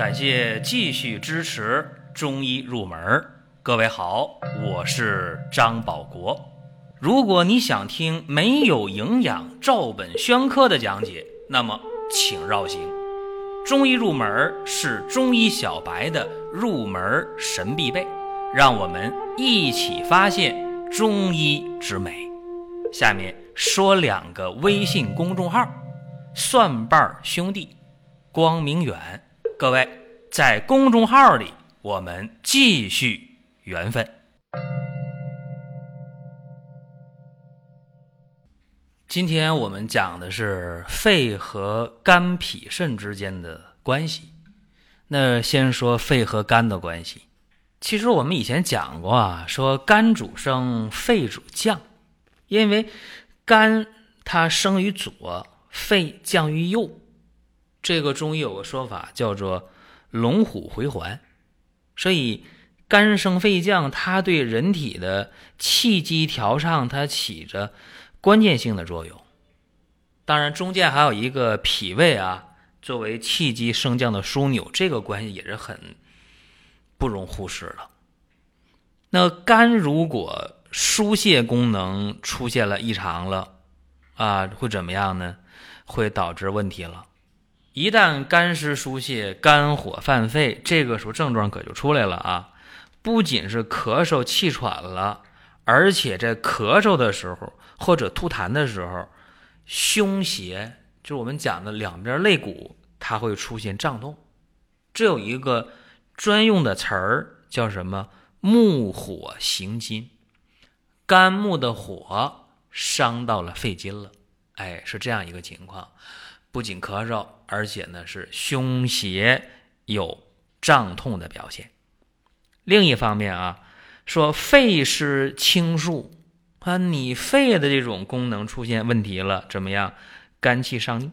感谢继续支持中医入门。各位好，我是张保国。如果你想听没有营养、照本宣科的讲解，那么请绕行。中医入门是中医小白的入门神必备，让我们一起发现中医之美。下面说两个微信公众号：蒜瓣兄弟、光明远。各位在公众号里，我们继续缘分。今天我们讲的是肺和肝脾肾之间的关系。那先说肺和肝的关系。其实我们以前讲过啊，说肝主升，肺主降，因为肝它生于左，肺降于右。这个中医有个说法叫做“龙虎回环”，所以肝升肺降，它对人体的气机调畅，它起着关键性的作用。当然，中间还有一个脾胃啊，作为气机升降的枢纽，这个关系也是很不容忽视的。那肝如果疏泄功能出现了异常了啊，会怎么样呢？会导致问题了。一旦肝湿疏泄，肝火犯肺，这个时候症状可就出来了啊！不仅是咳嗽气喘了，而且在咳嗽的时候或者吐痰的时候，胸胁就是我们讲的两边肋骨，它会出现胀痛。这有一个专用的词儿叫什么？木火行金，肝木的火伤到了肺经了，哎，是这样一个情况。不仅咳嗽，而且呢是胸胁有胀痛的表现。另一方面啊，说肺湿清肃啊，你肺的这种功能出现问题了，怎么样？肝气上逆，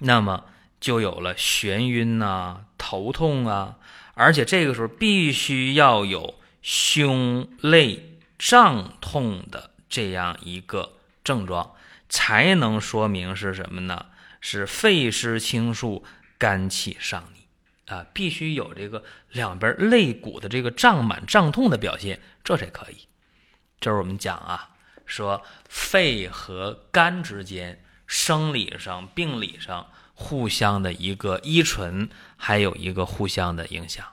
那么就有了眩晕呐、头痛啊，而且这个时候必须要有胸肋胀痛的这样一个症状。才能说明是什么呢？是肺湿清肃，肝气上逆啊，必须有这个两边肋骨的这个胀满、胀痛的表现，这才可以。这是我们讲啊，说肺和肝之间生理上、病理上互相的一个依存，还有一个互相的影响。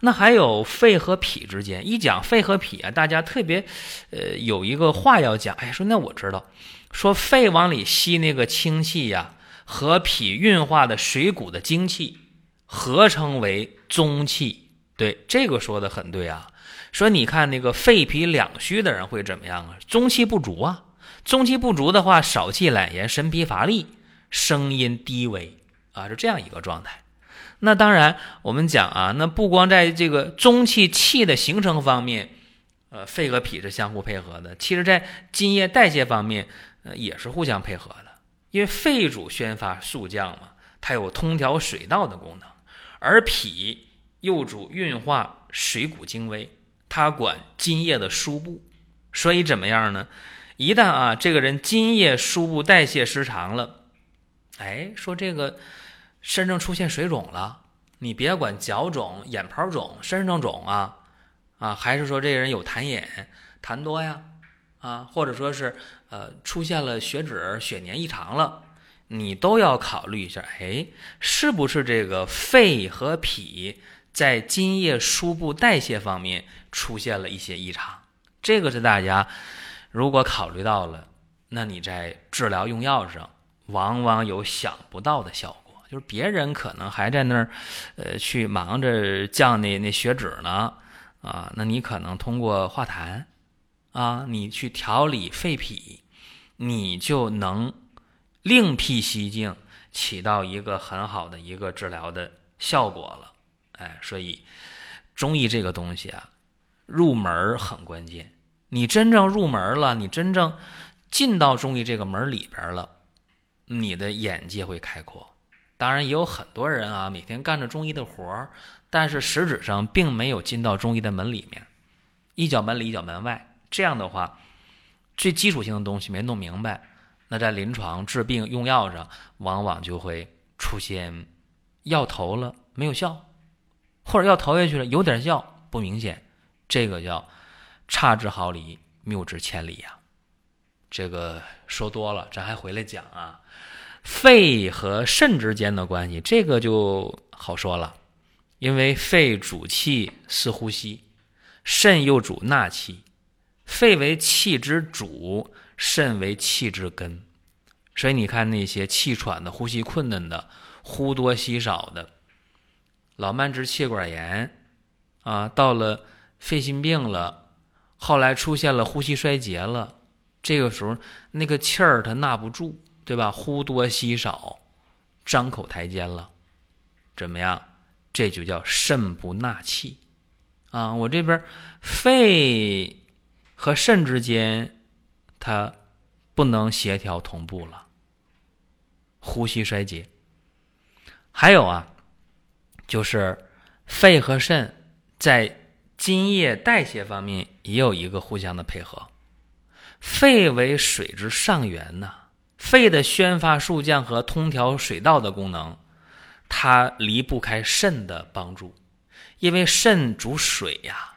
那还有肺和脾之间，一讲肺和脾啊，大家特别呃有一个话要讲，哎，说那我知道。说肺往里吸那个清气呀，和脾运化的水谷的精气合称为中气。对，这个说的很对啊。说你看那个肺脾两虚的人会怎么样啊？中气不足啊。中气不足的话，少气懒言，神疲乏力，声音低微啊，是这样一个状态。那当然，我们讲啊，那不光在这个中气气的形成方面，呃，肺和脾是相互配合的，其实在津液代谢方面。呃也是互相配合的，因为肺主宣发肃降嘛，它有通调水道的功能，而脾又主运化水谷精微，它管津液的输布。所以怎么样呢？一旦啊，这个人津液输布代谢失常了，哎，说这个身上出现水肿了，你别管脚肿、眼泡肿、身上肿啊，啊，还是说这个人有痰饮、痰多呀？啊，或者说是呃出现了血脂、血粘异常了，你都要考虑一下，哎，是不是这个肺和脾在津液输布代谢方面出现了一些异常？这个是大家如果考虑到了，那你在治疗用药上往往有想不到的效果，就是别人可能还在那儿呃去忙着降那那血脂呢，啊，那你可能通过化痰。啊，你去调理肺脾，你就能另辟蹊径，起到一个很好的一个治疗的效果了。哎，所以中医这个东西啊，入门很关键。你真正入门了，你真正进到中医这个门里边了，你的眼界会开阔。当然，也有很多人啊，每天干着中医的活儿，但是实质上并没有进到中医的门里面，一脚门里一脚门外。这样的话，最基础性的东西没弄明白，那在临床治病用药上，往往就会出现药投了没有效，或者药投下去了有点效不明显，这个叫差之毫厘，谬之千里呀。这个说多了，咱还回来讲啊。肺和肾之间的关系，这个就好说了，因为肺主气是呼吸，肾又主纳气，肺为气之主，肾为气之根，所以你看那些气喘的、呼吸困难的、呼多吸少的、老慢支气管炎啊，到了肺心病了，后来出现了呼吸衰竭了，这个时候那个气儿它纳不住。对吧？呼多吸少，张口抬肩了，怎么样？这就叫肾不纳气啊！我这边肺和肾之间，它不能协调同步了，呼吸衰竭。还有啊，就是肺和肾在津液代谢方面也有一个互相的配合。肺为水之上源呢。肺的宣发肃降和通调水道的功能，它离不开肾的帮助，因为肾主水呀，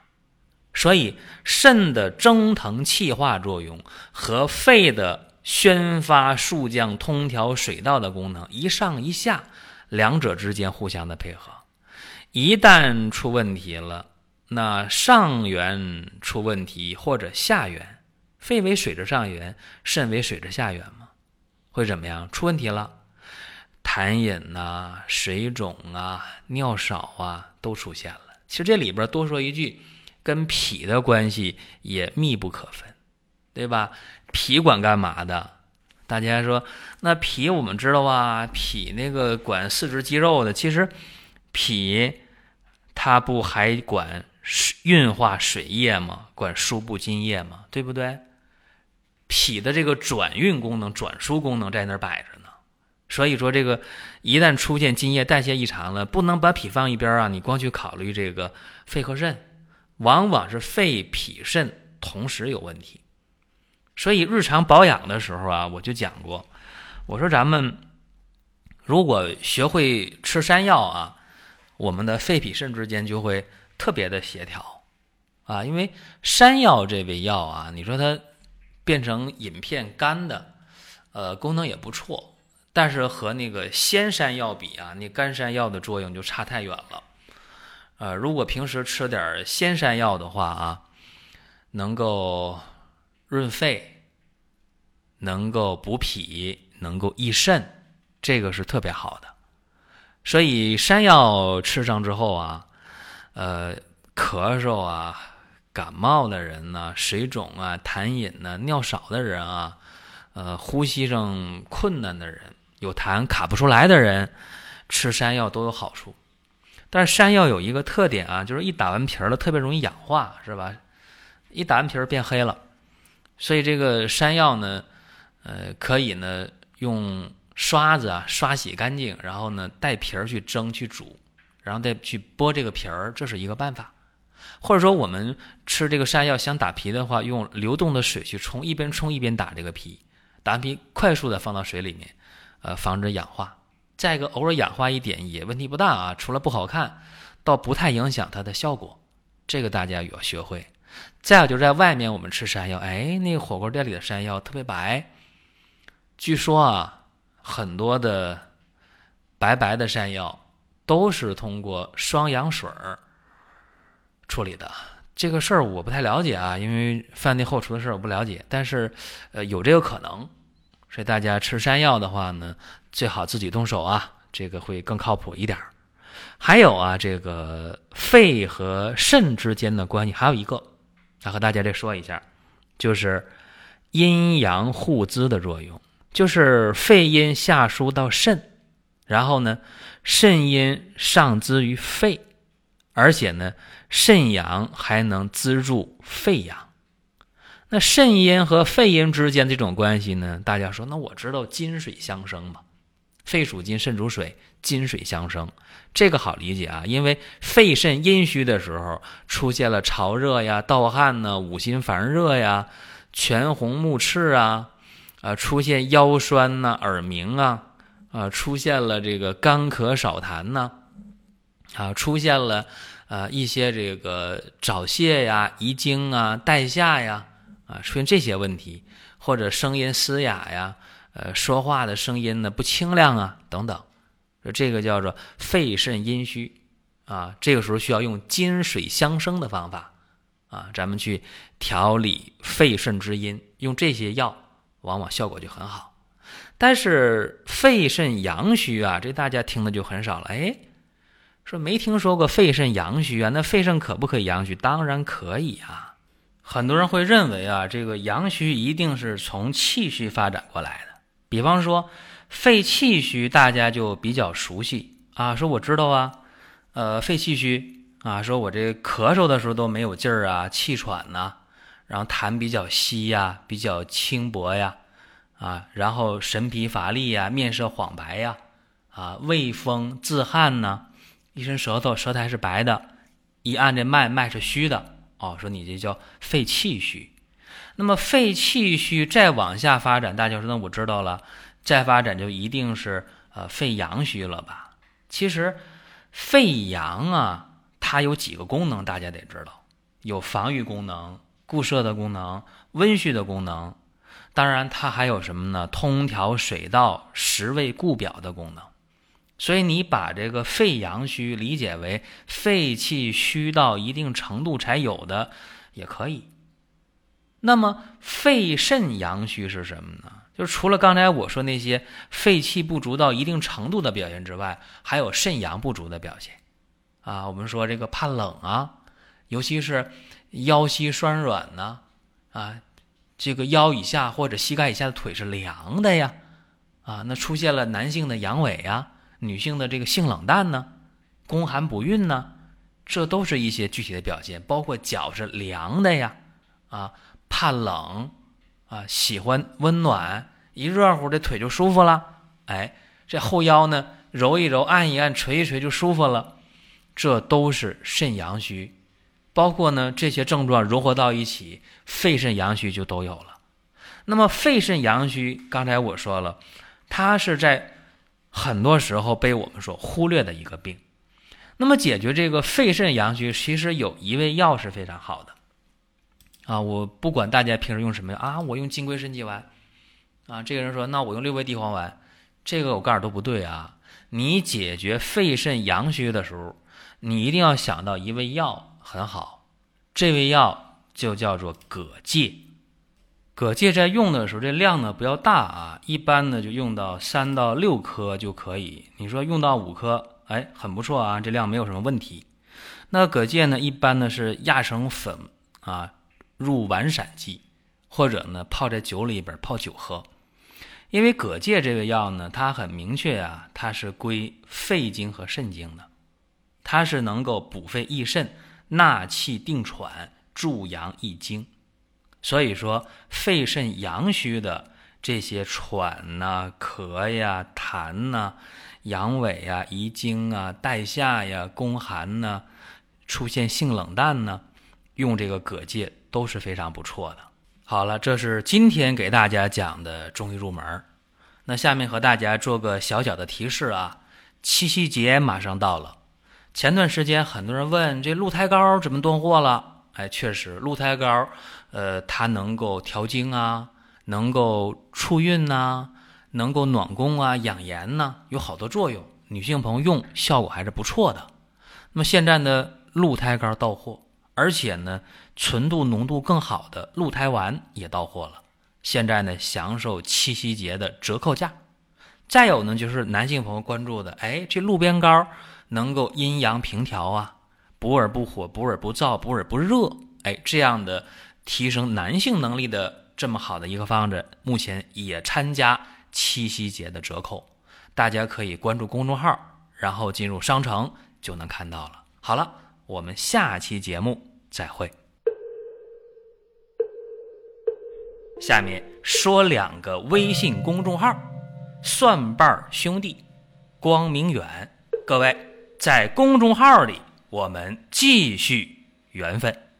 所以肾的蒸腾气化作用和肺的宣发肃降、通调水道的功能一上一下，两者之间互相的配合，一旦出问题了，那上源出问题或者下源，肺为水之上源，肾为水之下源嘛。会怎么样？出问题了，痰饮呐、水肿啊、尿少啊都出现了。其实这里边多说一句，跟脾的关系也密不可分，对吧？脾管干嘛的？大家说，那脾我们知道啊，脾那个管四肢肌肉的。其实脾它不还管运化水液吗？管输布津液吗？对不对？脾的这个转运功能、转输功能在那儿摆着呢，所以说这个一旦出现津液代谢异常了，不能把脾放一边啊，你光去考虑这个肺和肾，往往是肺、脾、肾同时有问题。所以日常保养的时候啊，我就讲过，我说咱们如果学会吃山药啊，我们的肺、脾、肾之间就会特别的协调啊，因为山药这味药啊，你说它。变成饮片干的，呃，功能也不错，但是和那个鲜山药比啊，那干山药的作用就差太远了。呃，如果平时吃点鲜山药的话啊，能够润肺，能够补脾，能够益肾，这个是特别好的。所以山药吃上之后啊，呃，咳嗽啊。感冒的人呢，水肿啊，痰饮呢，尿少的人啊，呃，呼吸上困难的人，有痰卡不出来的人，吃山药都有好处。但是山药有一个特点啊，就是一打完皮儿了，特别容易氧化，是吧？一打完皮儿变黑了。所以这个山药呢，呃，可以呢用刷子啊刷洗干净，然后呢带皮儿去蒸去煮，然后再去剥这个皮儿，这是一个办法。或者说，我们吃这个山药想打皮的话，用流动的水去冲，一边冲一边打这个皮，打完皮快速的放到水里面，呃，防止氧化。再一个，偶尔氧化一点也问题不大啊，除了不好看，倒不太影响它的效果。这个大家也要学会。再有就是在外面我们吃山药，哎，那个火锅店里的山药特别白，据说啊，很多的白白的山药都是通过双氧水儿。处理的这个事儿我不太了解啊，因为饭店后厨的事儿我不了解，但是呃有这个可能，所以大家吃山药的话呢，最好自己动手啊，这个会更靠谱一点儿。还有啊，这个肺和肾之间的关系还有一个，来和大家再说一下，就是阴阳互滋的作用，就是肺阴下输到肾，然后呢，肾阴上滋于肺。而且呢，肾阳还能资助肺阳。那肾阴和肺阴之间这种关系呢？大家说，那我知道金水相生嘛，肺属金，肾主水，金水相生，这个好理解啊。因为肺肾阴虚的时候，出现了潮热呀、盗汗呢、五心烦热呀、全红目赤啊，啊，出现腰酸呐、耳鸣啊，啊，出现了这个干咳少痰呢，啊，啊出现了呃一些这个早泄呀、遗精啊、带下呀，啊，出现这些问题，或者声音嘶哑呀，呃，说话的声音呢不清亮啊，等等，这个叫做肺肾阴虚啊，这个时候需要用金水相生的方法啊，咱们去调理肺肾之阴，用这些药，往往效果就很好。但是肺肾阳虚啊，这大家听的就很少了。哎，说没听说过肺肾阳虚啊？那肺肾可不可以阳虚？当然可以啊。很多人会认为啊，这个阳虚一定是从气虚发展过来的。比方说肺气虚，大家就比较熟悉啊。说我知道啊，呃，肺气虚啊，说我这咳嗽的时候都没有劲儿啊，气喘呐，然后痰比较稀呀，比较轻薄呀。啊，然后神疲乏力呀，面色黄白呀，啊，畏风自汗呢，一伸舌头，舌苔是白的，一按这脉，脉是虚的，哦，说你这叫肺气虚。那么肺气虚再往下发展，大家说那我知道了，再发展就一定是呃肺阳虚了吧？其实肺阳啊，它有几个功能，大家得知道，有防御功能、固摄的功能、温煦的功能。当然，它还有什么呢？通调水道、食胃固表的功能。所以你把这个肺阳虚理解为肺气虚到一定程度才有的，也可以。那么肺肾阳虚是什么呢？就是除了刚才我说那些肺气不足到一定程度的表现之外，还有肾阳不足的表现。啊，我们说这个怕冷啊，尤其是腰膝酸软呢，啊。这个腰以下或者膝盖以下的腿是凉的呀，啊，那出现了男性的阳痿呀，女性的这个性冷淡呢，宫寒不孕呢，这都是一些具体的表现。包括脚是凉的呀，啊，怕冷，啊，喜欢温暖，一热乎这腿就舒服了。哎，这后腰呢，揉一揉，按一按，捶一捶就舒服了，这都是肾阳虚。包括呢，这些症状融合到一起，肺肾阳虚就都有了。那么肺肾阳虚，刚才我说了，它是在很多时候被我们所忽略的一个病。那么解决这个肺肾阳虚，其实有一味药是非常好的啊！我不管大家平时用什么药啊，我用金匮肾气丸啊。这个人说，那我用六味地黄丸，这个我告诉都不对啊。你解决肺肾阳虚的时候，你一定要想到一味药。很好，这味药就叫做葛芥。葛芥在用的时候，这量呢不要大啊，一般呢就用到三到六颗就可以。你说用到五颗，哎，很不错啊，这量没有什么问题。那葛芥呢，一般呢是压成粉啊，入丸散剂，或者呢泡在酒里边泡酒喝。因为葛芥这个药呢，它很明确啊，它是归肺经和肾经的，它是能够补肺益肾。纳气定喘，助阳益精，所以说肺肾阳虚的这些喘呐、咳呀、痰呐、阳痿呀、遗精啊、带下呀、宫寒呐，出现性冷淡呢，用这个葛芥都是非常不错的。好了，这是今天给大家讲的中医入门。那下面和大家做个小小的提示啊，七夕节马上到了。前段时间很多人问这鹿胎膏怎么断货了？哎，确实，鹿胎膏，呃，它能够调经啊，能够促孕呐，能够暖宫啊、养颜呐，有好多作用。女性朋友用效果还是不错的。那么现在呢，鹿胎膏到货，而且呢，纯度浓度更好的鹿胎丸也到货了。现在呢，享受七夕节的折扣价。再有呢，就是男性朋友关注的，哎，这鹿鞭膏。能够阴阳平调啊，补而不火，补而不燥，补而不热，哎，这样的提升男性能力的这么好的一个方子，目前也参加七夕节的折扣，大家可以关注公众号，然后进入商城就能看到了。好了，我们下期节目再会。下面说两个微信公众号：蒜瓣兄弟、光明远，各位。在公众号里，我们继续缘分。